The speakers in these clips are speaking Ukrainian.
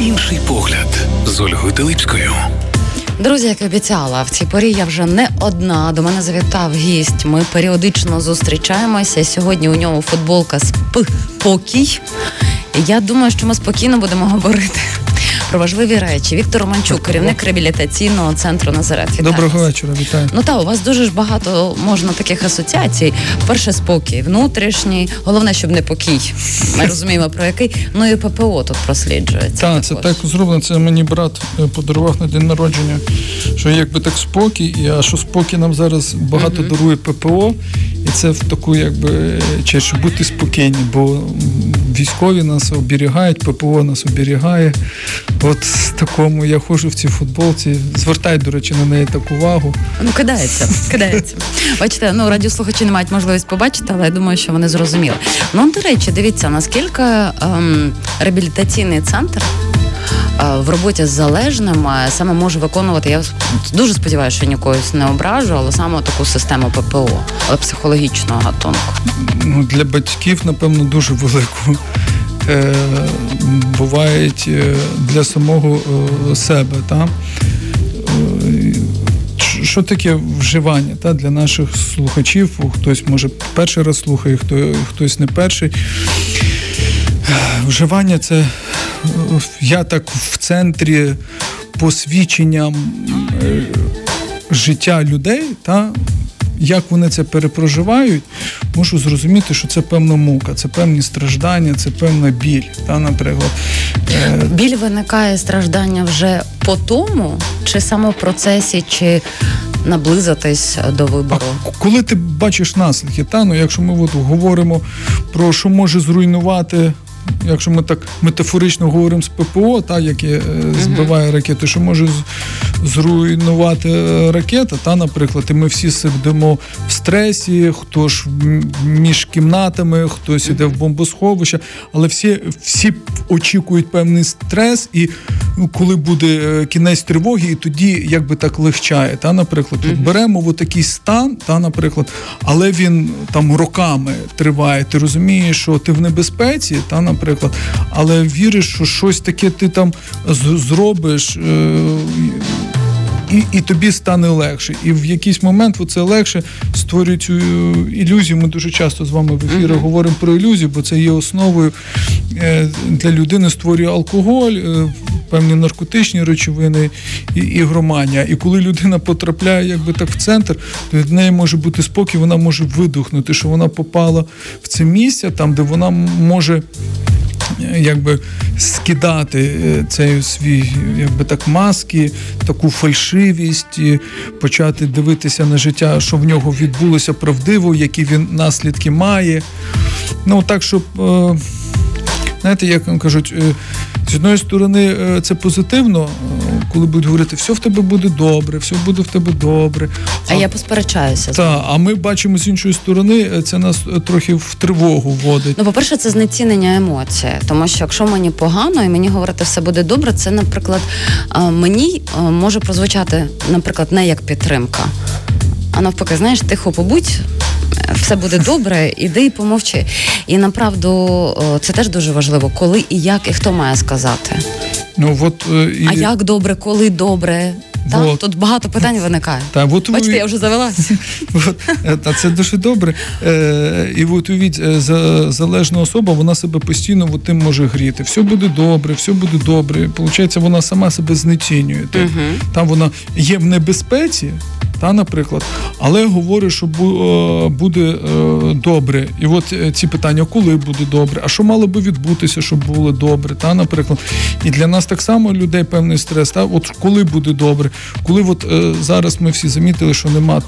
Інший погляд з Ольгою Теличкою. Друзі, як і обіцяла, в цій порі я вже не одна. До мене завітав гість. Ми періодично зустрічаємося. Сьогодні у ньому футболка з покій. Я думаю, що ми спокійно будемо говорити про важливі речі. Віктор Романчук, керівник реабілітаційного центру Назарет. Вітаю Доброго вечора, вітаю. Ну та у вас дуже ж багато можна таких асоціацій. Перше спокій, внутрішній, головне, щоб не покій. Ми розуміємо про який. Ну і ППО тут просліджується. Так, це так зроблено. Це мені брат е, подарував на день народження. Що якби так спокій, а що спокій нам зараз багато uh дарує ППО, це в таку, якби чи бути спокійні, бо військові нас оберігають, ППО нас оберігає. От такому я ходжу в цій футболці. Звертай, до речі, на неї таку увагу. Ну, кидається, кидається. Бачите, ну радіослухачі не мають можливість побачити, але я думаю, що вони зрозуміли. Ну, до речі, дивіться, наскільки ем, реабілітаційний центр. Е, в роботі з залежними саме може виконувати. Я дуже сподіваюся, що нікогось не ображу, але саме таку систему ППО, психологічного гатунку. Ну для батьків, напевно, дуже велику е, бувають е, для самого е, себе. Та? Е, що таке вживання та, для наших слухачів? Хтось може перший раз слухає, хто, хтось не перший. Вживання це я так в центрі посвідчення життя людей, та як вони це перепроживають, можу зрозуміти, що це певна мука, це певні страждання, це певна біль. Та, наприклад. Е, біль виникає страждання вже по тому, чи саме в процесі, чи наблизитись до вибору. А коли ти бачиш наслідки, та ну якщо ми от говоримо про що може зруйнувати якщо ми так метафорично говоримо з ППО, та яке е, збиває ракети, що може зруйнувати е, ракета, та, наприклад, і ми всі сидимо в стресі, хто ж між кімнатами, хтось іде в бомбосховище, але всі всі очікують певний стрес, і коли буде е, кінець тривоги, і тоді якби так легчає. Та, Наприклад, тут беремо в такий стан, та, наприклад, але він там роками триває. Ти розумієш, що ти в небезпеці, та, наприклад, але віриш, що щось таке ти там зробиш. Е- і і тобі стане легше. І в якийсь момент це легше створює цю ілюзію. Ми дуже часто з вами в ефірі uh-huh. говоримо про ілюзію, бо це є основою е, для людини створює алкоголь, е, певні наркотичні речовини і ігроманія. І коли людина потрапляє якби так в центр, то від неї може бути спокій, вона може видухнути, що вона попала в це місце, там де вона може якби скидати е, цей свій якби так маски, таку фальшивість, почати дивитися на життя, що в нього відбулося правдиво, які він наслідки має. Ну так, щоб, е, знаєте, як кажуть, е, з одної сторони, це позитивно, коли будуть говорити, все в тебе буде добре, все буде в тебе добре. А, а я посперечаюся. Так, а ми бачимо з іншої сторони, це нас трохи в тривогу вводить. Ну, по-перше, це знецінення емоцій. Тому що якщо мені погано і мені говорити все буде добре, це, наприклад, мені може прозвучати, наприклад, не як підтримка. А навпаки, знаєш, тихо побудь, все буде добре, іди і помовчи. І направду це теж дуже важливо, коли і як, і хто має сказати. Ну от е, і... а як добре, коли добре. Так, вот. Тут багато питань виникає. Та, от Бачите, ви... я вже завелася. Е, та це дуже добре. Е, І от увіть, е, залежна особа, вона себе постійно от тим може гріти. Все буде добре, все буде добре. Получається, вона сама себе знецінює. Угу. Там вона є в небезпеці, та, наприклад, але говорить, що е, буде е, добре. І от е, ці питання, коли буде добре, а що мало би відбутися, щоб було добре, та, наприклад. І для нас так само людей певний стрес. Та, от коли буде добре, коли от зараз ми всі замітили, що нема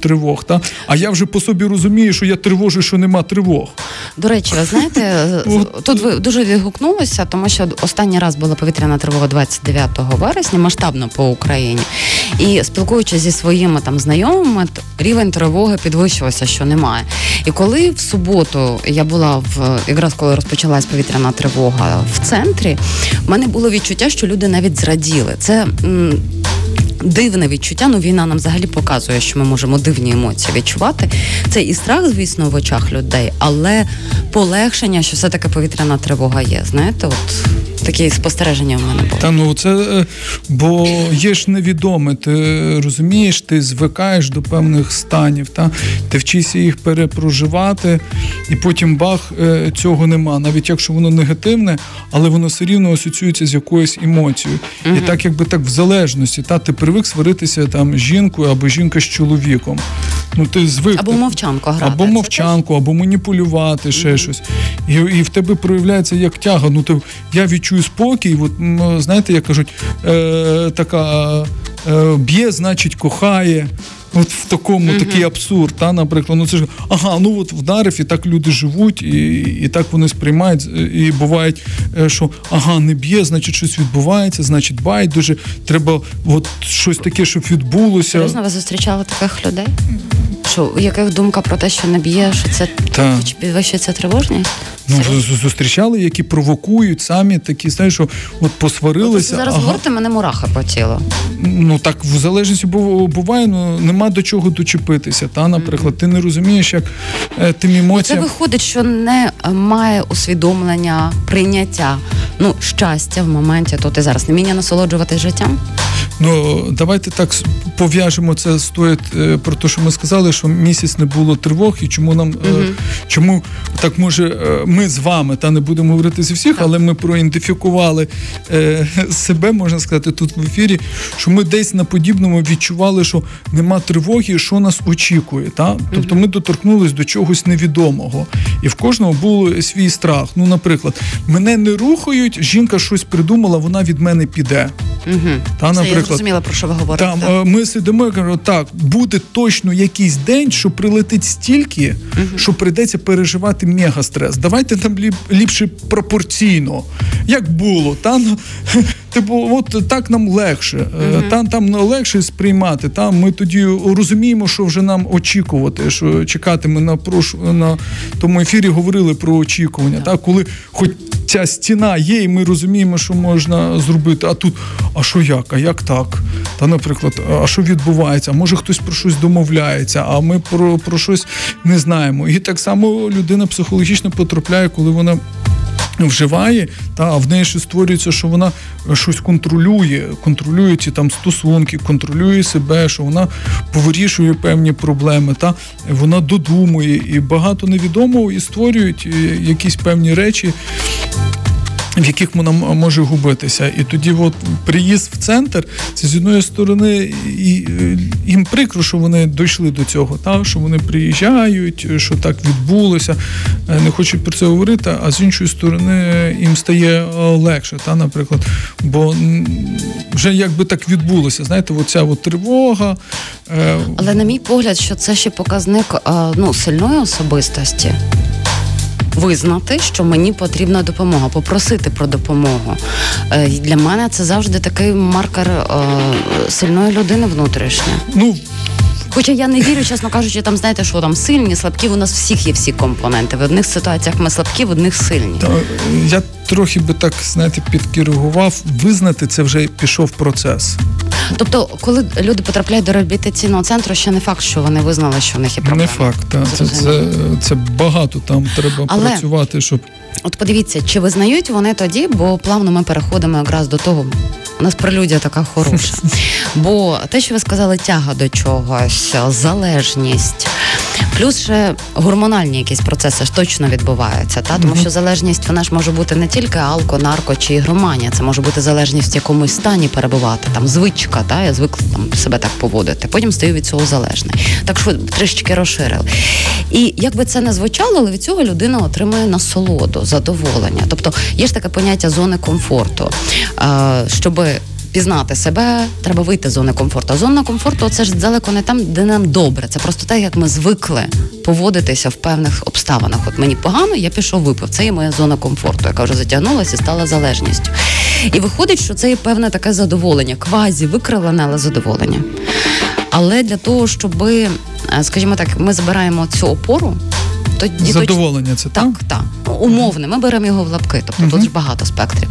тривог. Та? А я вже по собі розумію, що я тривожу, що нема тривог. До речі, ви знаєте, тут ви дуже відгукнулися, тому що останній раз була повітряна тривога 29 вересня, масштабно по Україні. І спілкуючись зі своїм моїми там знайомими рівень тривоги підвищувався, що немає. І коли в суботу я була в якраз коли розпочалась повітряна тривога в центрі, в мене було відчуття, що люди навіть зраділи. Це м- Дивне відчуття, ну війна нам взагалі показує, що ми можемо дивні емоції відчувати. Це і страх, звісно, в очах людей, але полегшення, що все таки повітряна тривога є. Знаєте, от такі спостереження в мене були. Та ну це е, бо є ж невідоме. Ти розумієш, ти звикаєш до певних станів, та ти вчишся їх перепроживати, і потім бах е, цього нема. Навіть якщо воно негативне, але воно все рівно асоціюється з якоюсь емоцією. Угу. І так, якби так в залежності, та ти привик сваритися там з жінкою або жінка з чоловіком. Ну ти звик або мовчанку грати. або мовчанку, або маніпулювати, ще mm-hmm. щось. І і в тебе проявляється як тяга. Ну ти я відчую спокій. От знаєте, як кажуть, е, така е, б'є, значить, кохає. От в такому mm-hmm. такий абсурд, та, наприклад, ну це ж ага, ну от вдарив, і так люди живуть, і і так вони сприймають. І бувають, е, що ага, не б'є, значить щось відбувається, значить байдуже. Треба от щось таке, щоб відбулося. Серйозно, ви зустрічали таких людей? Що у яких думка про те, що не б'є, що це підвищується тривожність? Ну, зустрічали, які провокують самі такі, знаєш, що от посварилися. Ви зараз ага. говорите, мене мураха по тілу. Ну так в залежності буває, ну нема до чого дочепитися. Та, наприклад, ти не розумієш, як е, тим емоціям... Це виходить, що не має усвідомлення, прийняття, ну щастя в моменті. То ти зараз не вміння насолоджуватись життям. Ну давайте так пов'яжемо це з тою, е, про те, що ми сказали, що місяць не було тривог, і чому нам mm-hmm. чому так може ми з вами та не будемо говорити зі всіх, але ми проідентифікували е, себе, можна сказати, тут в ефірі, що ми десь на подібному відчували, що нема тривоги, що нас очікує. Та? Тобто ми доторкнулись до чогось невідомого. І в кожного був свій страх. Ну, наприклад, мене не рухають, жінка щось придумала, вона від мене піде. Угу. Та, наприклад, Я зрозуміла, про що ви говорите. Там, так. Ми сидимо і кажемо, так, буде точно якийсь день, що прилетить стільки, угу. що прийдеться переживати мегастрес. Давайте там ліпше пропорційно, як було. Та, Типу, от так нам легше, mm-hmm. там там легше сприймати. Там ми тоді розуміємо, що вже нам очікувати, що чекати. Ми на прош... на тому ефірі говорили про очікування. Yeah. Так, коли хоч ця стіна є, і ми розуміємо, що можна зробити. А тут, а що як? А як так? Та, наприклад, а що відбувається? Може хтось про щось домовляється, а ми про, про щось не знаємо. І так само людина психологічно потрапляє, коли вона вживає, та в неї ще створюється, що вона щось контролює, контролює ці там стосунки, контролює себе, що вона повирішує певні проблеми, та вона додумує. І багато невідомого і створюють е, якісь певні речі в яких вона може губитися. І тоді, от приїзд в центр, це з одної сторони і, е, їм прикро, що вони дійшли до цього, та, що вони приїжджають, що так відбулося. Е, не хочуть про це говорити, а з іншої сторони їм стає е, легше, та, наприклад. Бо вже якби так відбулося, знаєте, оця от тривога. Але на мій погляд, що це ще показник ну, сильної особистості визнати, що мені потрібна допомога, попросити про допомогу. Е, для мене це завжди такий маркер е, сильної людини внутрішньої. Ну Хоча я не вірю, чесно кажучи, там знаєте, що там сильні, слабкі. У нас всіх є всі компоненти. В одних ситуаціях ми слабкі, в одних сильні. Та, я трохи би так знаєте, підкерував. Визнати це вже пішов процес. Тобто, коли люди потрапляють до реабілітаційного центру, ще не факт, що вони визнали, що в них є проблеми. Не факт, так. Це, це це багато там треба Але... працювати, щоб. От подивіться, чи визнають вони тоді, бо плавно ми переходимо якраз до того. У нас прелюдія така хороша. Бо те, що ви сказали, тяга до чогось, залежність, плюс ще гормональні якісь процеси ж точно відбуваються. Та? Тому що залежність вона ж може бути не тільки алко, нарко чи ігроманія, це може бути залежність в якомусь стані перебувати, там звичка, та? я звикла там себе так поводити. Потім стаю від цього залежний. Так що трішки розширили. І як би це не звучало, але від цього людина отримує насолоду, задоволення. Тобто є ж таке поняття зони комфорту, щоб пізнати себе, треба вийти з зони комфорту. Зона комфорту це ж далеко не там, де нам добре. Це просто те, як ми звикли поводитися в певних обставинах. От мені погано, я пішов випив. Це є моя зона комфорту, яка вже затягнулася і стала залежністю. І виходить, що це є певне таке задоволення, квазі викривлене, але задоволення. Але для того, щоб, е, скажімо так, ми збираємо цю опору тоді задоволення це так? Так, так. Умовне, ми беремо його в лапки, тобто uh тут ж багато спектрів.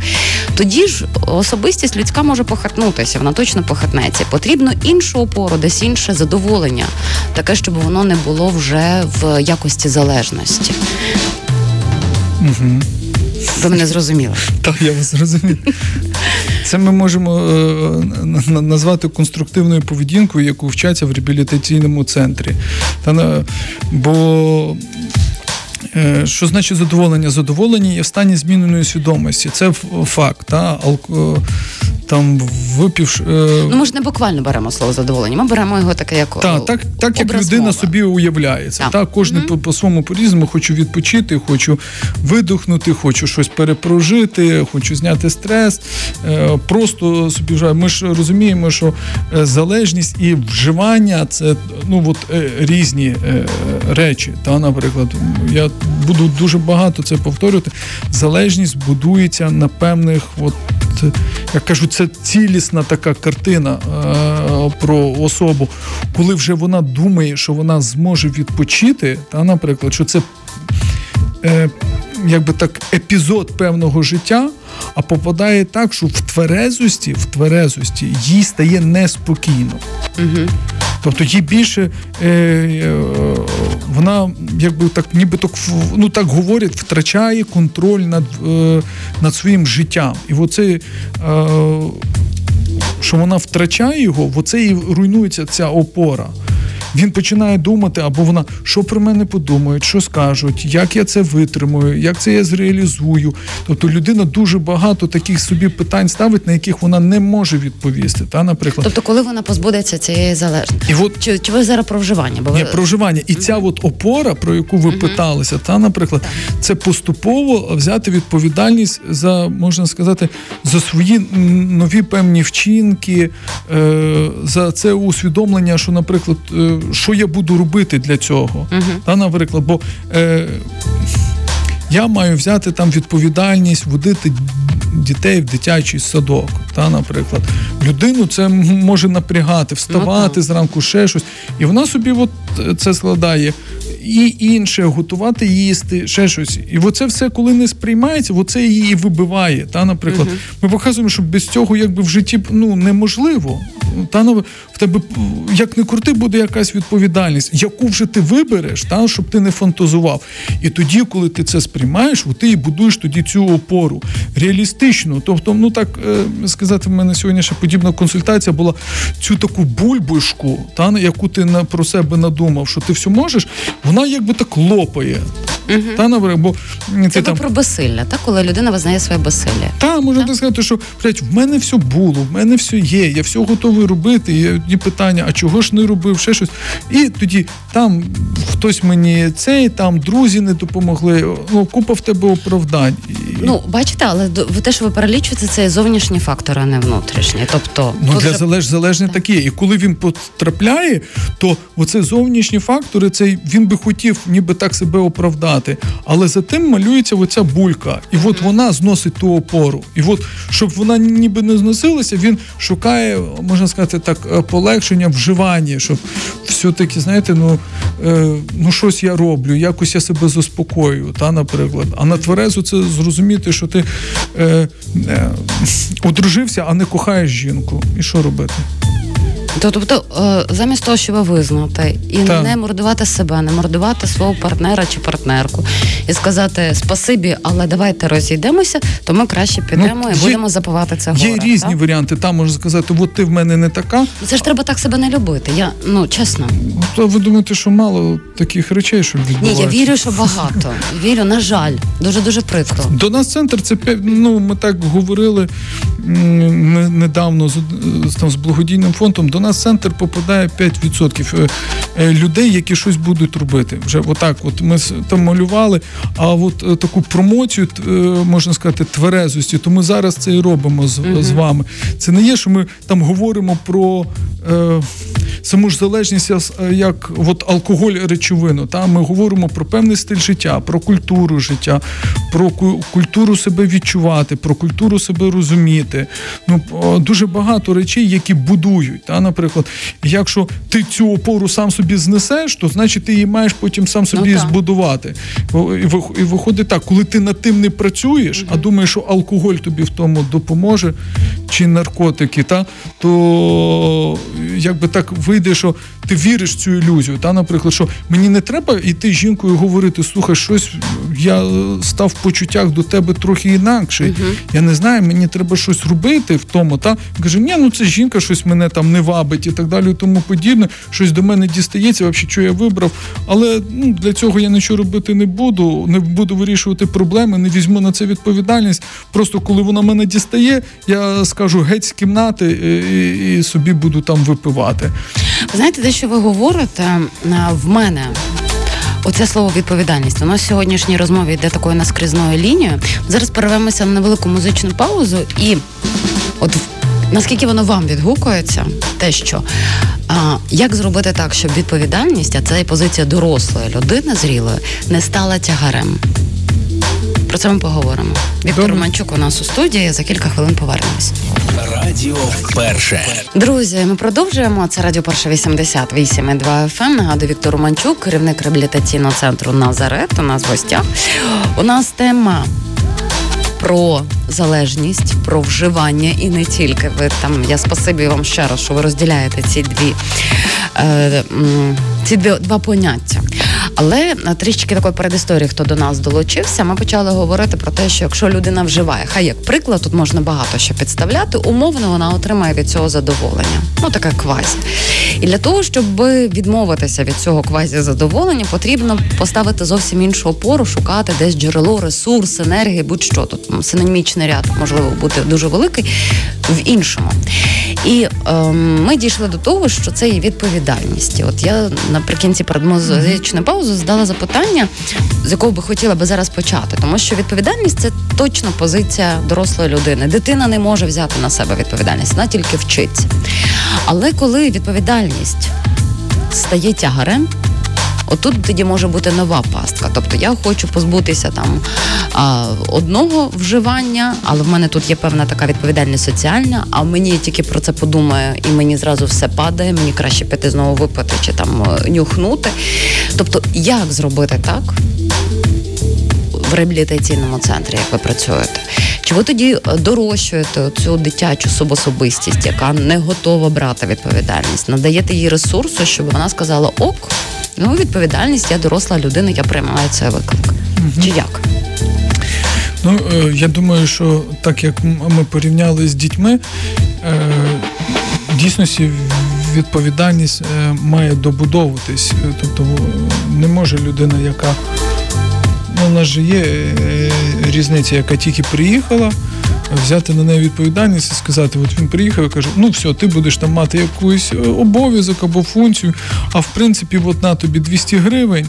Тоді ж особистість людська може похитнутися, вона точно похитнеться. Потрібно іншу опору, десь інше задоволення, таке, щоб воно не було вже в якості залежності. Угу. Ви мене зрозуміли. Так, я вас зрозумів. Це ми можемо е, назвати конструктивною поведінкою, яку вчаться в реабілітаційному центрі. Та, Бо що значить задоволення? Задоволення є в стані зміненої свідомості. Це факт. Та? Там випів. Е... Ну, ми ж не буквально беремо слово задоволення. Ми беремо його таке, як та, так, так як людина мови. собі уявляється. Так, так кожен mm-hmm. по своєму по різному хочу відпочити, хочу видихнути, хочу щось перепрожити, хочу зняти стрес. Е, просто собі вже ми ж розуміємо, що е, залежність і вживання це ну от е, різні речі. Та, наприклад, я буду дуже багато це повторювати. Залежність будується на певних от як кажуть, це цілісна така картина е, про особу, коли вже вона думає, що вона зможе відпочити, та, наприклад, що це е, якби так епізод певного життя, а попадає так, що в тверезості, в тверезості їй стає неспокійно. Угу. Тобто їй більше е, е, вона, якби так, ніби так ну так говорять, втрачає контроль над е, над своїм життям. І оце, е, що вона втрачає його, оце і руйнується ця опора він починає думати, або вона що про мене подумають, що скажуть, як я це витримую, як це я зреалізую. Тобто людина дуже багато таких собі питань ставить, на яких вона не може відповісти. Та, наприклад, тобто, коли вона позбудеться цієї залежності, і от чи, чи ви зараз про вживання? Бо. Ні, про вживання, і ця от опора, про яку ви питалися, та наприклад, це поступово взяти відповідальність за можна сказати за свої нові певні вчинки, е, за це усвідомлення, що, наприклад. Е, що я буду робити для цього. uh Та, Наприклад, бо е, я маю взяти там відповідальність, водити дітей в дитячий садок. Та, Наприклад, людину це може напрягати, вставати ну, зранку, ще щось. І вона собі от це складає і інше, готувати їсти, ще щось. І оце все, коли не сприймається, оце її вибиває. Та, Наприклад, uh ми показуємо, що без цього якби в житті ну, неможливо. Та ну, в тебе як не крути, буде якась відповідальність, яку вже ти вибереш, та щоб ти не фантазував. І тоді, коли ти це сприймаєш, ти і будуєш тоді цю опору реалістично. Тобто, ну так е, сказати, в мене сьогодні ще подібна консультація була цю таку бульбушку, та яку ти про себе надумав, що ти все можеш, вона якби так лопає. Угу. Та, наприклад, бо Це там... про безсилля, так? коли людина визнає своє безсилля. Так, можна так сказати, що блядь, в мене все було, в мене все є, я все готовий робити. Є одні питання, а чого ж не робив, ще щось. І тоді там хтось мені цей, там друзі не допомогли. Ну, купа в тебе оправдань. Ну, бачите, але ви те, що ви перелічуєте, це зовнішні фактори, а не внутрішні. Тобто, ну для залеж залежне таке. І коли він потрапляє, то оце зовнішні фактори, це він би хотів ніби так себе оправдати. Але за тим малюється оця булька. І от вона зносить ту опору. І от, щоб вона ніби не зносилася, він шукає, можна сказати, так, е, полегшення вживання, щоб все-таки, знаєте, ну е, ну щось я роблю, якось я себе заспокоюю, та, наприклад. А на тверезу це зрозуміти, що ти е, е, одружився, а не кохаєш жінку. І що робити? Тобто, е, замість того, щоб визнати і так. не мордувати себе, не мордувати свого партнера чи партнерку, і сказати спасибі, але давайте розійдемося, то ми краще підемо ну, і є, будемо запивати це горе. Є різні так? варіанти. Там можна сказати, от ти в мене не така. Це ж треба так себе не любити. Я ну чесно. То ви думаєте, що мало таких речей, що відбувається? Ні, я вірю, що багато. Вірю, на жаль, дуже дуже прикро. До нас центр це ну ми так говорили недавно з там з благодійним фондом. До нас центр попадає 5% е, е, людей, які щось будуть робити. Вже отак, от ми там малювали. А от е, таку промоцію можна сказати тверезості, то ми зараз це і робимо з, uh з вами. Це не є, що ми там говоримо про е, саму ж залежність як от алкоголь речовину. Та ми говоримо про певний стиль життя, про культуру життя, про культуру себе відчувати, про культуру себе розуміти. Ну дуже багато речей, які будують. Та, наприклад, якщо ти цю опору сам собі знесеш, то значить ти її маєш потім сам собі ну, збудувати. І виходить так, коли ти над тим не працюєш, а думаєш, що алкоголь тобі в тому допоможе, чи наркотики, та то якби так вийде, що ти віриш в цю ілюзію. Та, наприклад, що мені не треба йти з жінкою говорити, слухай, щось я став в почуттях до тебе трохи інакше. uh Я не знаю, мені треба щось робити в тому. Та каже, ні, ну це жінка щось мене там не вабить і так далі, і тому подібне. Щось до мене дістається, взагалі, що я вибрав. Але ну, для цього я нічого робити не буду, не буду вирішувати проблеми, не візьму на це відповідальність. Просто коли вона мене дістає, я скажу геть з кімнати і, і собі буду там випивати. Знаєте, те, що ви говорите в мене. Оце слово відповідальність. У нас в сьогоднішній розмові йде такою наскрізною лінією. Зараз перервемося на невелику музичну паузу, і от наскільки воно вам відгукується, те, що а, як зробити так, щоб відповідальність, а це і позиція дорослої людини зрілої, не стала тягарем. Про це ми поговоримо. Віктор Романчук у нас у студії. За кілька хвилин повернемось. Радіо перше. Друзі, ми продовжуємо. Це радіо перше 88,2 FM. Нагадую Віктор Романчук, керівник реабілітаційного центру Назарет. У нас в гостях. У нас тема. Про залежність, про вживання і не тільки ви там. Я спасибі вам ще раз, що ви розділяєте ці дві е, ці два поняття. Але трішки такої передісторії, хто до нас долучився, ми почали говорити про те, що якщо людина вживає, хай як приклад, тут можна багато що підставляти, умовно вона отримає від цього задоволення. Ну таке квазі. І для того, щоб відмовитися від цього квазі задоволення, потрібно поставити зовсім іншу опору, шукати десь джерело, ресурс, енергії, будь-що тут синонімічний ряд можливо бути дуже великий в іншому. І ем, ми дійшли до того, що це є відповідальність. От я наприкінці перед музичною паузу здала запитання, з якого би хотіла би зараз почати, тому що відповідальність це точно позиція дорослої людини. Дитина не може взяти на себе відповідальність, вона тільки вчиться. Але коли відповідальність стає тягарем. Отут тоді може бути нова пастка. Тобто я хочу позбутися там одного вживання, але в мене тут є певна така відповідальність соціальна. А мені тільки про це подумаю, і мені зразу все падає. Мені краще піти знову випити чи там е, нюхнути. Тобто, як зробити так? В реабілітаційному центрі, як ви працюєте, чи ви тоді е, дорощуєте цю дитячу собособистість, яка не готова брати відповідальність, надаєте їй ресурсу, щоб вона сказала ок, Ну, відповідальність, я доросла людина, я приймаю цей виклик. Угу. Чи як? Ну, е, я думаю, що так як ми порівняли з дітьми, е, дійсності відповідальність е, має добудовуватись. Тобто не може людина, яка ну, у нас же є різниця, яка тільки приїхала взяти на неї відповідальність і сказати: от він приїхав і каже, ну все, ти будеш там мати якийсь е, обов'язок або функцію. А в принципі, от на тобі 200 гривень.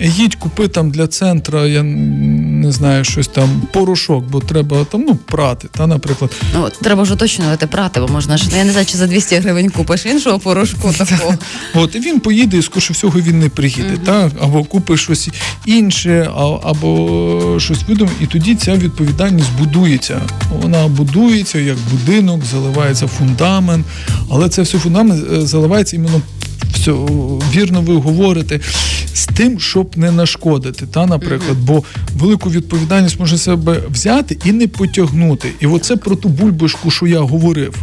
Їдь, купи там для центра, я не знаю, щось там порошок, бо треба там ну прати. Та, наприклад, ну треба ж уточнювати прати, бо можна ж я не знаю, чи за 200 гривень купиш іншого порошку. такого. От і він поїде, і скоріше всього він не приїде, так або купиш щось інше, або щось видумає, і тоді ця відповідальність будується вона будується як будинок, заливається фундамент, але це все фундамент е, заливається іменно все, вірно ви говорите з тим, щоб не нашкодити, та, наприклад, бо велику відповідальність може себе взяти і не потягнути. І оце про ту бульбашку, що я говорив.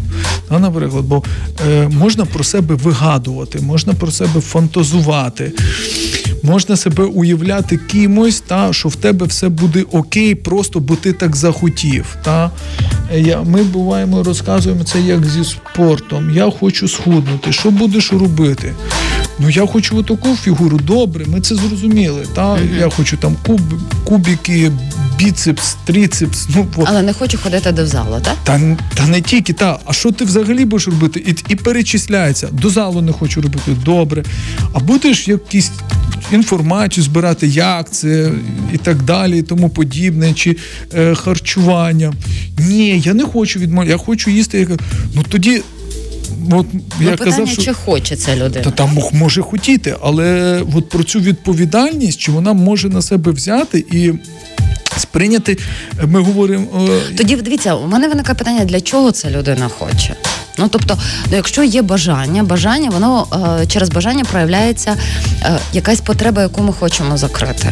Та, Наприклад, бо е, можна про себе вигадувати, можна про себе фантазувати можна себе уявляти кимось, та що в тебе все буде окей, просто бо ти так захотів. Та я, Ми буваємо, розказуємо це як зі спортом. Я хочу схуднути. Що будеш робити? Ну я хочу таку фігуру. Добре, ми це зрозуміли. Та mm-hmm. я хочу там куб, кубики, біцепс, тріцепс. Ну бо... але не хочу ходити до залу, так? Та та не тільки та. А що ти взагалі будеш робити? І і перечисляється. До залу не хочу робити. Добре. А будеш якісь інформацію збирати, як це і так далі, і тому подібне, чи е, харчування. Ні, я не хочу відмовляти, я хочу їсти. Я... Ну тоді. От, я питання, казав, що... чи хоче ця людина? Та там може хотіти, але от про цю відповідальність, чи вона може на себе взяти і. Сприйняти, ми говоримо. Е, тоді дивіться, у мене виникає питання, для чого ця людина хоче. Ну тобто, ну якщо є бажання, бажання, воно е, через бажання проявляється е, якась потреба, яку ми хочемо закрити.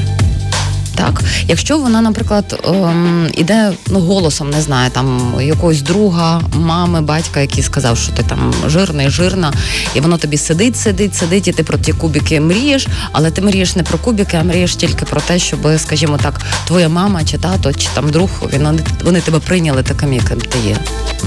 Так, якщо вона, наприклад, ем, іде ну голосом, не знаю, там якогось друга, мами, батька, який сказав, що ти там жирний, жирна, і воно тобі сидить, сидить, сидить, і ти про ті кубики мрієш, але ти мрієш не про кубики, а мрієш тільки про те, щоб, скажімо так, твоя мама чи тато, чи там друг, він вони тебе прийняли таким, яким ти є.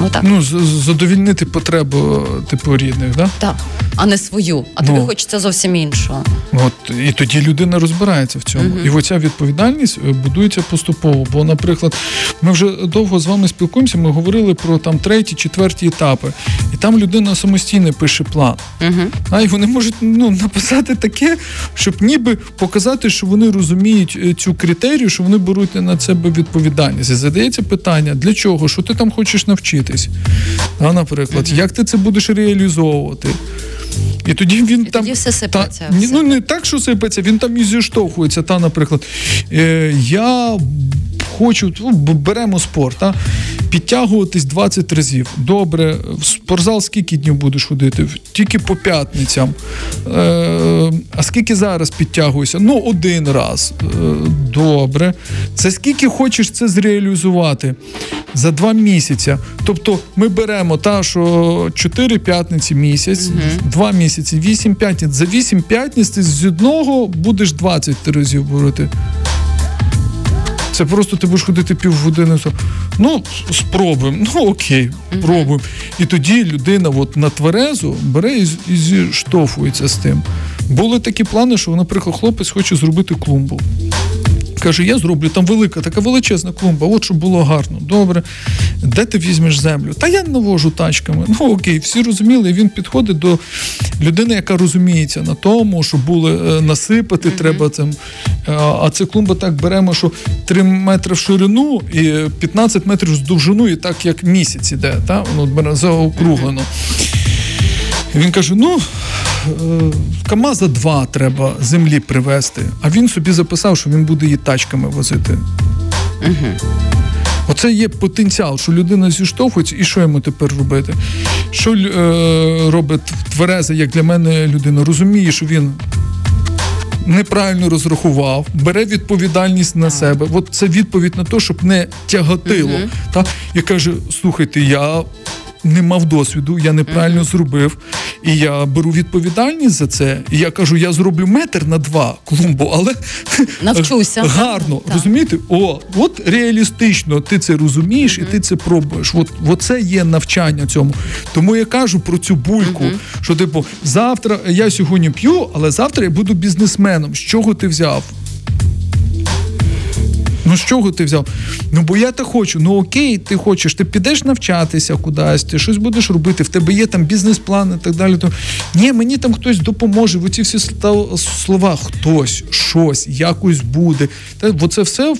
Ну так. Ну, задовільнити потребу типу рідних, да? Так. А не свою. А ну, тобі хочеться зовсім іншого. От і тоді людина розбирається в цьому. Uh-huh. І оця відповідальність е, будується поступово. Бо, наприклад, ми вже довго з вами спілкуємося. Ми говорили про там треті, четверті етапи, і там людина самостійно пише план. Uh-huh. А і вони можуть ну написати таке, щоб ніби показати, що вони розуміють е, цю критерію, що вони беруть на себе відповідальність. І задається питання: для чого? Що ти там хочеш навчитись? А, Наприклад, uh-huh. як ти це будеш реалізовувати? І тоді він і там тоді все сипеться. Та, все. Ну не так, що сипеться, він там і зіштовхується. Та, наприклад, е, я хочу, ну, беремо спорт, та, підтягуватись 20 разів. Добре, в спортзал скільки днів будеш ходити? Тільки по п'ятницям. Е, А скільки зараз підтягуєшся? Ну, один раз. Е, добре. Це скільки хочеш це зреалізувати? За два місяці. Тобто ми беремо та, що 4 п'ятниці місяць, угу. 2 місяці, 8 п'ятниць. За 8 п'ятниць ти з одного будеш 20 разів борoti. Це просто ти будеш ходити півгодини. Ну, спробуємо. Ну окей, пробуємо. І тоді людина от на тверезу бере і, і зіштовхується з тим. Були такі плани, що, наприклад, хлопець хоче зробити клумбу. Каже, я зроблю там велика, така величезна клумба, от щоб було гарно. Добре. Де ти візьмеш землю? Та я навожу тачками. Ну окей, всі розуміли. Він підходить до людини, яка розуміється на тому, що були е, насипати, mm-hmm. треба там. Е, а це клумба так беремо, що 3 метри в ширину і 15 метрів з довжину, і так як місяць іде, та? воно заокруглено. Mm-hmm. Він каже: ну. Е, Камаза два треба землі привезти, а він собі записав, що він буде її тачками возити. Угу. Оце є потенціал, що людина зіштовхується, і що йому тепер робити? Що е, робить Твереза, як для мене людина, розуміє, що він неправильно розрахував, бере відповідальність на себе. От це відповідь на те, щоб не тяготило. uh Та? І каже: слухайте, я не мав досвіду, я неправильно mm-hmm. зробив. І я беру відповідальність за це. І я кажу, я зроблю метр на два клумбу, але навчуся гарно. Так. Розумієте? О, от реалістично ти це розумієш mm-hmm. і ти це пробуєш. От, от це є навчання цьому. Тому я кажу про цю бульку, mm-hmm. що типу, завтра я сьогодні п'ю, але завтра я буду бізнесменом. З чого ти взяв? Ну з чого ти взяв? Ну бо я так хочу. Ну окей, ти хочеш, ти підеш навчатися кудись, ти щось будеш робити, в тебе є там бізнес-план і так далі. То ні, мені там хтось допоможе. Оці всі слова, хтось, щось, якось буде. Та оце все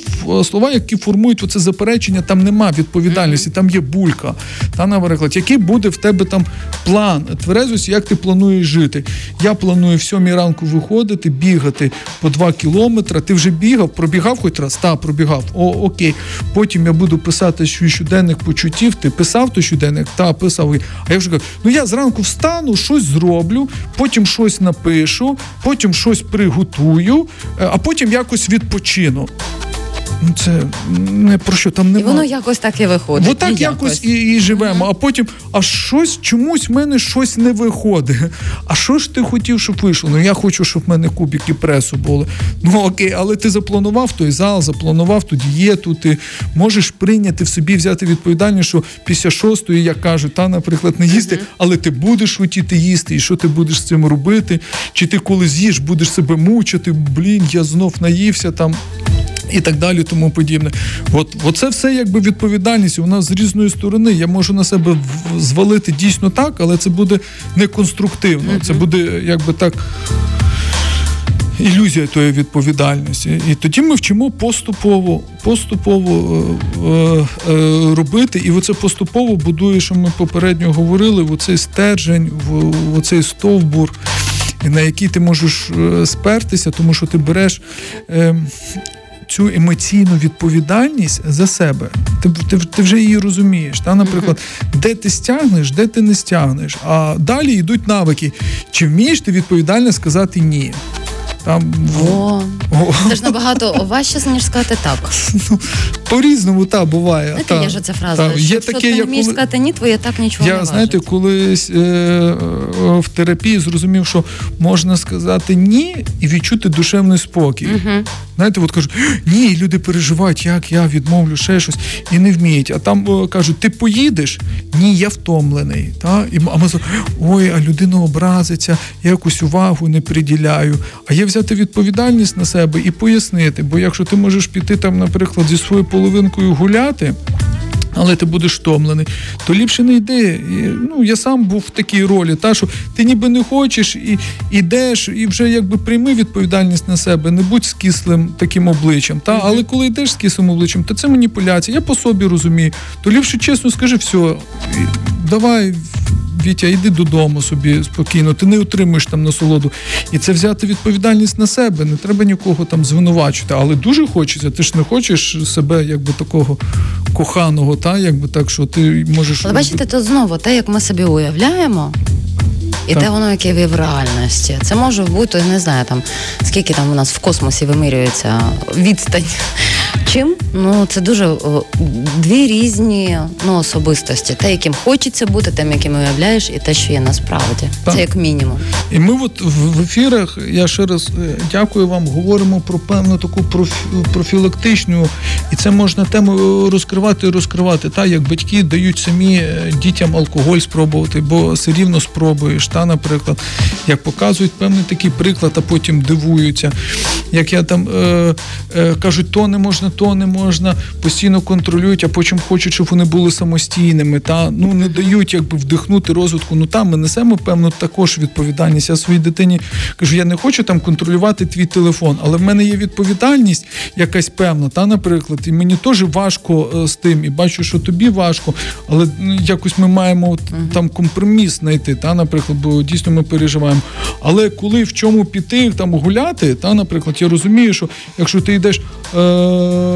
слова, які формують оце заперечення, там нема відповідальності, там є булька. Та, наприклад, який буде в тебе там план, тверезость, як ти плануєш жити. Я планую в сьомій ранку виходити, бігати по два кілометри. Ти вже бігав, пробігав хоч раз, та пробігав пробігав. О, окей. Потім я буду писати щоденних почуттів. Ти писав то щоденник? Та писав. А я вже кажу, ну я зранку встану, щось зроблю, потім щось напишу, потім щось приготую, е, а потім якось відпочину. Ну, це не про що там немає. І воно якось так і виходить. Отак і якось і, і живемо. Mm-hmm. А потім, а щось чомусь в мене щось не виходить. А що ж ти хотів, щоб вийшло? Ну я хочу, щоб в мене кубики пресу були. Ну окей, але ти запланував той зал, запланував ту дієту. Ти можеш прийняти в собі, взяти відповідальність, що після шостої, як кажуть, та, наприклад, не їсти, mm-hmm. але ти будеш хотіти їсти, і що ти будеш з цим робити? Чи ти коли з'їш, будеш себе мучити? Блін, я знов наївся там і так далі, тому подібне. От, Оце все якби відповідальність. У нас з різної сторони. Я можу на себе звалити дійсно так, але це буде неконструктивно. Mm-hmm. Це буде якби так. Ілюзія тої відповідальності. І тоді ми вчимо поступово поступово е, е, е, робити. І оце поступово будує, що ми попередньо говорили, в оцей стержень, в, в оцей стовбур, на який ти можеш е, спертися, тому що ти береш. Е, цю емоційну відповідальність за себе. Ти ти, ти вже її розумієш. Та, Наприклад, де ти стягнеш, де ти не стягнеш. А далі йдуть навики. Чи вмієш ти відповідально сказати ні? Там О, Це ж набагато важче, ніж сказати так. Ну, По-різному та буває. Знаєте, та, є ж ця фраза. та, Є є таке, таке, ти не вмієш коли- сказати ні, твоє так нічого Я не знаєте, колись е, е, в терапії зрозумів, що можна сказати ні і відчути душевний спокій. Угу. Знаєте, от кажуть, ні, люди переживають, як я відмовлю ще щось і не вміють. А там о, кажуть, ти поїдеш? Ні, я втомлений. Та? І, а ми ой, а людина образиться, я якусь увагу не приділяю. А є взяти відповідальність на себе і пояснити. Бо якщо ти можеш піти там, наприклад, зі своєю половинкою гуляти. Але ти будеш втомлений, то ліпше не йди. І, ну, я сам був в такій ролі, та, що ти ніби не хочеш і йдеш, і вже якби прийми відповідальність на себе, не будь з кислим таким обличчям. Та? Але коли йдеш з кислим обличчям, то це маніпуляція. Я по собі розумію. То ліпше чесно скажи, все, давай. Вітя, йди додому собі спокійно, ти не отримуєш там насолоду. І це взяти відповідальність на себе. Не треба нікого там звинувачувати. Але дуже хочеться. Ти ж не хочеш себе якби такого коханого, та якби так, що ти можеш. Але бачите, тут знову те, як ми собі уявляємо. І Так. те воно, яке в реальності. Це може бути, не знаю, там скільки там у нас в космосі вимірюється відстань. Чим? Ну це дуже о, дві різні ну, особистості. Те, яким хочеться бути, тим, яким уявляєш, і те, що є насправді. Так. Це як мінімум. І ми от в в ефірах, я ще раз е, дякую вам, говоримо про певну таку профілактичну, і це можна тему розкривати і розкривати. Та як батьки дають самі е, дітям алкоголь спробувати, бо все рівно спробуєш. Та, наприклад, як показують певний такий приклад, а потім дивуються. Як я там е, е, кажуть, то не можна, то не можна, постійно контролюють, а потім хочуть, щоб вони були самостійними. Та ну не дають якби вдихнути розвитку. Ну там ми несемо певну також відповідальність. Я своїй дитині кажу, я не хочу там контролювати твій телефон, але в мене є відповідальність якась певна, та, наприклад, і мені теж важко е, з тим, і бачу, що тобі важко, але ну, якось ми маємо от, там компроміс знайти, та, наприклад, бо дійсно ми переживаємо. Але коли в чому піти там гуляти, та, наприклад, я розумію, що якщо ти йдеш. Е-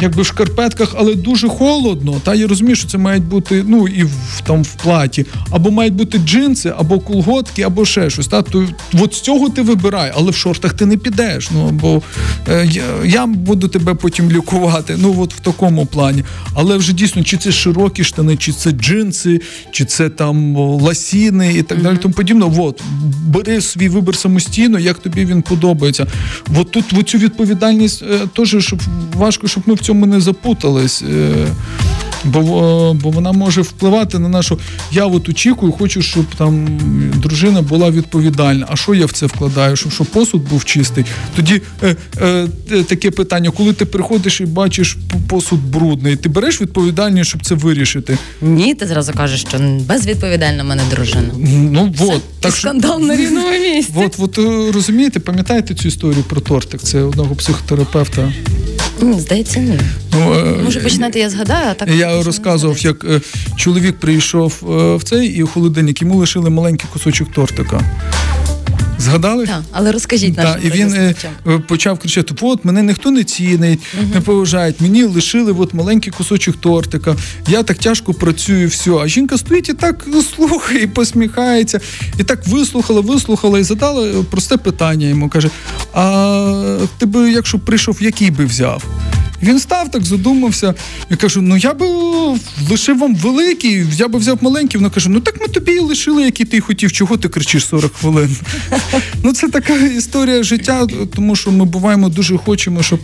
Якби в шкарпетках, але дуже холодно. Та я розумію, що це мають бути ну і в там в платі, або мають бути джинси, або колготки, або ще щось. Та то от з цього ти вибирай, але в шортах ти не підеш. Ну бо е, я, буду тебе потім лікувати. Ну от в такому плані. Але вже дійсно, чи це широкі штани, чи це джинси, чи це там ласіни і так далі. Тому подібно. От бери свій вибір самостійно, як тобі він подобається. От тут в цю відповідальність е, теж щоб важко, щоб ми в цьому не запутались. Е, Бо, е, бо вона може впливати на нашу. Я от очікую, хочу, щоб там дружина була відповідальна. А що я в це вкладаю? Щоб, щоб посуд був чистий. Тоді е, е, таке питання: коли ти приходиш і бачиш посуд брудний, ти береш відповідальність, щоб це вирішити? Ні, ти зразу кажеш, що безвідповідальна в мене дружина. Ну от так що. скандал на рівному місці. От, от е, розумієте, пам'ятаєте цю історію про тортик? Це одного психотерапевта. Ні, Здається, ні. Ну, е, Може починати я згадаю, а так Я розказував, як е, чоловік прийшов е, в цей і у холодильник йому лишили маленький кусочок тортика. Згадали? Так, але розкажіть нашим і він е, е, почав кричати: от мене ніхто не цінить, не поважають. Мені лишили от маленький кусочок тортика. Я так тяжко працюю, все. А жінка стоїть і так слухає, і посміхається, і так вислухала, вислухала і задала е, просте питання йому. каже: А ти би, якщо прийшов, який би взяв? Він став так, задумався. Я кажу: ну я би лишив вам великий, я би взяв маленький. Вона каже: ну так ми тобі і лишили, який ти хотів. Чого ти кричиш 40 хвилин? Ну це така історія життя, тому що ми буваємо дуже хочемо, щоб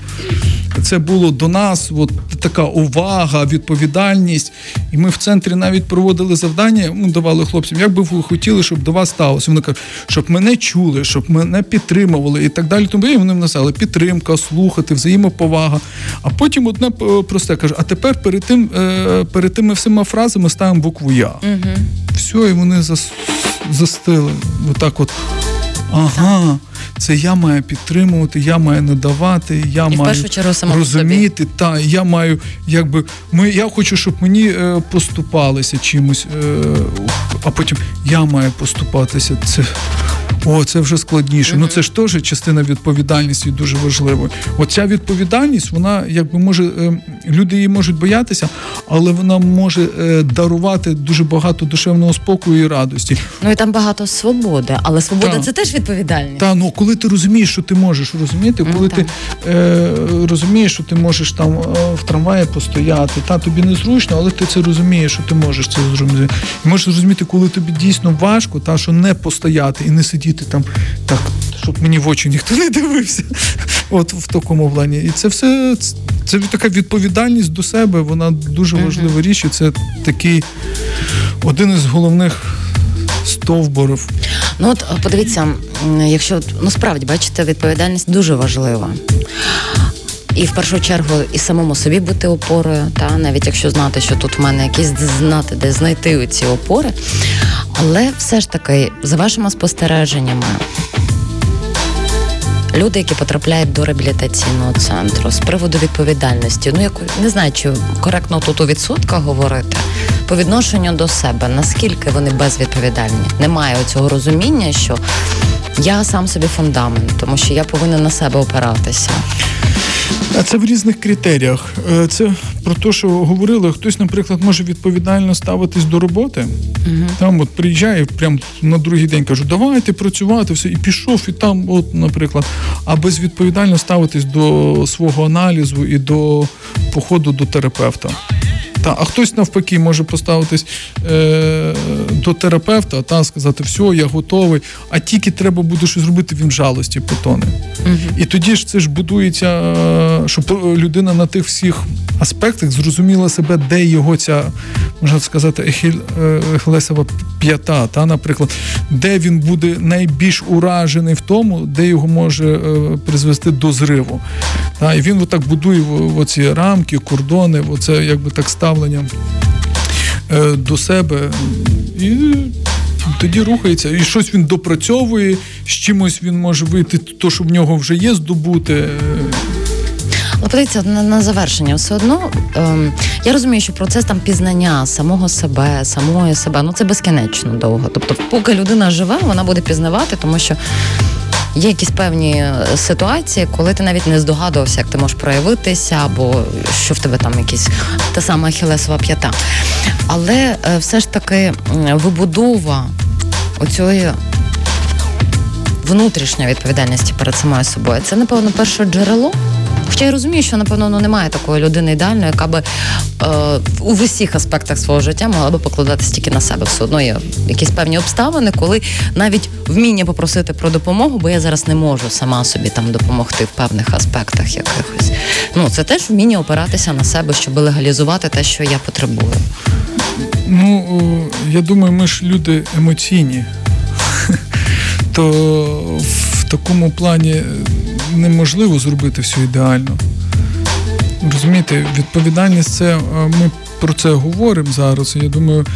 це було до нас. От така увага, відповідальність. І ми в центрі навіть проводили завдання. Ми давали хлопцям, як би ви хотіли, щоб до вас сталося. Вони кажуть, щоб мене чули, щоб мене підтримували і так далі. Тому і вони написали підтримка, слухати, взаємоповага. А потім одне е, просте каже: а тепер перед тим, е, перед тими всіма фразами ставимо букву Я. Угу. Все, і вони зас, застили. Отак от. Ага, це я маю підтримувати, я маю надавати, я І маю розуміти. Та я маю, якби ми, я хочу, щоб мені е, поступалися чимось, е, а потім я маю поступатися. Це о, це вже складніше. Ну це ж теж частина відповідальності дуже важливої. Оця відповідальність, вона якби може е, люди її можуть боятися, але вона може е, дарувати дуже багато душевного спокою і радості. Ну і там багато свободи, але свобода Так. це теж відповідальність. Та ну коли ти розумієш, що ти можеш розуміти, Ну, коли так. ти е, розумієш, що ти можеш там е, в трамваї постояти, та тобі незручно, але ти це розумієш, що ти можеш це зрозуміти. Можеш зрозуміти, коли тобі дійсно важко, та що не постояти і не сидіти там так, щоб мені в очі ніхто не дивився. От в такому плані. І це все це, така відповідальність до себе. Вона дуже важлива річ. І це такий один із головних стовбурів Ну от подивіться, якщо ну справді бачите, відповідальність дуже важлива. І в першу чергу і самому собі бути опорою, та навіть якщо знати, що тут в мене якісь знати, де знайти ці опори. Але все ж таки, за вашими спостереженнями, люди, які потрапляють до реабілітаційного центру з приводу відповідальності, ну яку не знаю, чи коректно тут у відсотках говорити, по відношенню до себе, наскільки вони безвідповідальні. Немає цього розуміння, що я сам собі фундамент, тому що я повинен на себе опиратися. А це в різних критеріях. Е, Це про те, що говорили, хтось, наприклад, може відповідально ставитись до роботи. Там от приїжджає прямо на другий день кажу, давайте працювати, все, і пішов, і там, от, наприклад, а безвідповідально ставитись до свого аналізу і до походу до терапевта. Та, а хтось навпаки може поставитись е, до терапевта та сказати, все, я готовий, а тільки треба буде щось зробити, він жалості потоне. І тоді ж це ж будується, е, щоб людина на тих всіх аспектах зрозуміла себе, де його ця, можна сказати, е, ехілесова п'ята, та, наприклад, де він буде найбільш уражений в тому, де його може е, призвести до зриву. Та, і він отак будує оці рамки, кордони, оце якби так ставлення е, до себе. І тоді рухається. І щось він допрацьовує, з чимось він може вийти, то, що в нього вже є, здобути. Але подивіться, на, на завершення все одно. Ем, я розумію, що процес там пізнання самого себе, самої себе, ну це безкінечно довго. Тобто, поки людина живе, вона буде пізнавати, тому що. Є якісь певні е, ситуації, коли ти навіть не здогадувався, як ти можеш проявитися, або що в тебе там якісь та сама ахілесова п'ята. Але е, все ж таки вибудова оцієї внутрішньої відповідальності перед самою собою, це, напевно, перше джерело. Хоча я розумію, що напевно ну, немає такої людини ідеальної, яка би е, у всіх аспектах свого життя могла би покладатися тільки на себе. Все одно є якісь певні обставини, коли навіть вміння попросити про допомогу, бо я зараз не можу сама собі там допомогти в певних аспектах якихось. Ну це теж вміння опиратися на себе, щоб легалізувати те, що я потребую. Ну, я думаю, ми ж люди емоційні. То в такому плані неможливо зробити все ідеально. Розумієте, відповідальність це е, ми про це говоримо зараз. Я думаю,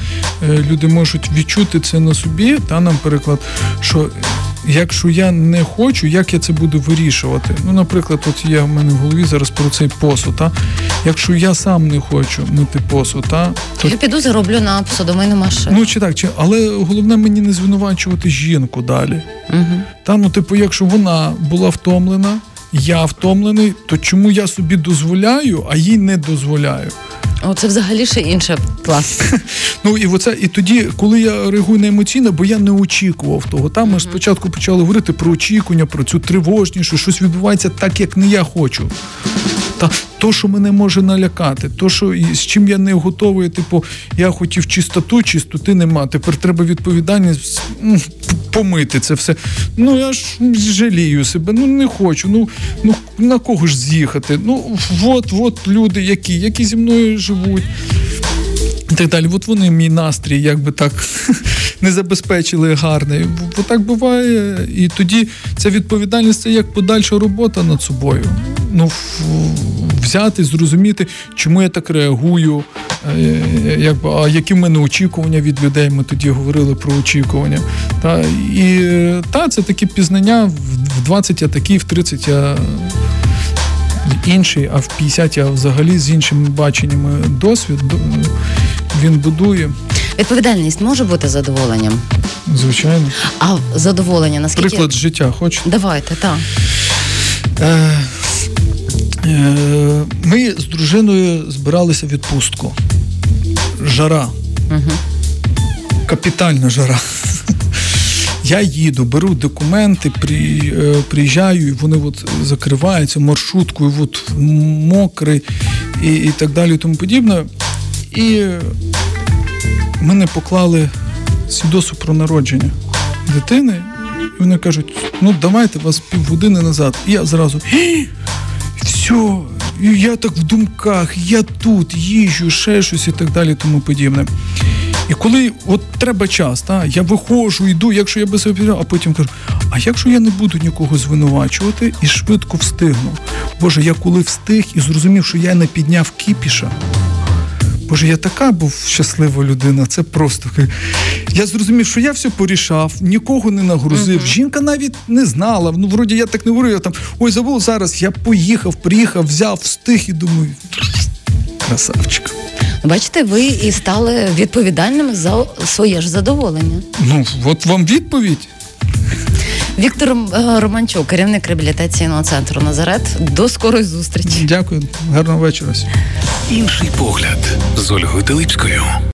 е, люди можуть відчути це на собі, та, нам наприклад, що якщо я не хочу, як я це буду вирішувати? Ну, наприклад, от є в мене в голові зараз про цей посуд. Та? Якщо я сам не хочу мити посуд, та, то Я піду зароблю на посудомийну машину. Ну чи так, чи але головне мені не звинувачувати жінку далі. Угу. Та ну, типу, якщо вона була втомлена, я втомлений, то чому я собі дозволяю, а їй не дозволяю? О, це взагалі ще інше клас. Ну і оце, і тоді, коли я реагую на емоційно, бо я не очікував того. Там ми спочатку почали говорити про очікування, про цю тривожність, що щось відбувається так, як не я хочу. Та то, що мене може налякати, то, що з чим я не готовий, типу, я хотів чистоту, чистоти нема. Тепер треба відповідальність помити це все. Ну я ж жалію себе, ну не хочу. Ну, ну на кого ж з'їхати? Ну, от, от люди, які, які зі мною живуть. І так далі. От вони мій настрій, якби так не забезпечили гарний. Бо так буває. І тоді ця відповідальність це як подальша робота над собою. Ну, взяти, зрозуміти, чому я так реагую, е, якби, а які в мене очікування від людей. Ми тоді говорили про очікування. Та, і е, та, це такі пізнання в 20 я такі, в 30 я інший, а в 50 я взагалі з іншими баченнями досвід. Він будує. Відповідальність може бути задоволенням. Звичайно. А задоволення наскільки Приклад з життя хочете? давайте, так. Е, е, Ми з дружиною збиралися в відпустку. Жара. Угу. Капітальна жара. Я їду, беру документи, при, е, приїжджаю, і вони от закриваються маршруткою, от мокрий і, і так далі, і тому подібне. І мене поклали свідоцтво про народження дитини, і вони кажуть: ну давайте вас півгодини назад. І я зразу «Гі! все, я так в думках, я тут їжджу, ще щось і так далі, тому подібне. І коли от треба час, та, я виходжу, йду, якщо я без себе піду, а потім кажу, а якщо я не буду нікого звинувачувати і швидко встигну? Боже, я коли встиг і зрозумів, що я не підняв кіпіша. Боже, я така був щаслива людина. Це просто я зрозумів, що я все порішав, нікого не нагрузив. Uh-huh. Жінка навіть не знала. Ну, вроді я так не говорю, я там ой, забув зараз. Я поїхав, приїхав, взяв, встиг і думаю, красавчик. Бачите, ви і стали відповідальним за своє ж задоволення. Ну, от вам відповідь. Віктор е, Романчук, керівник реабілітаційного центру Назарет. До скорої зустрічі. Дякую, гарного вечора. Інший погляд з Ольгою Телипською.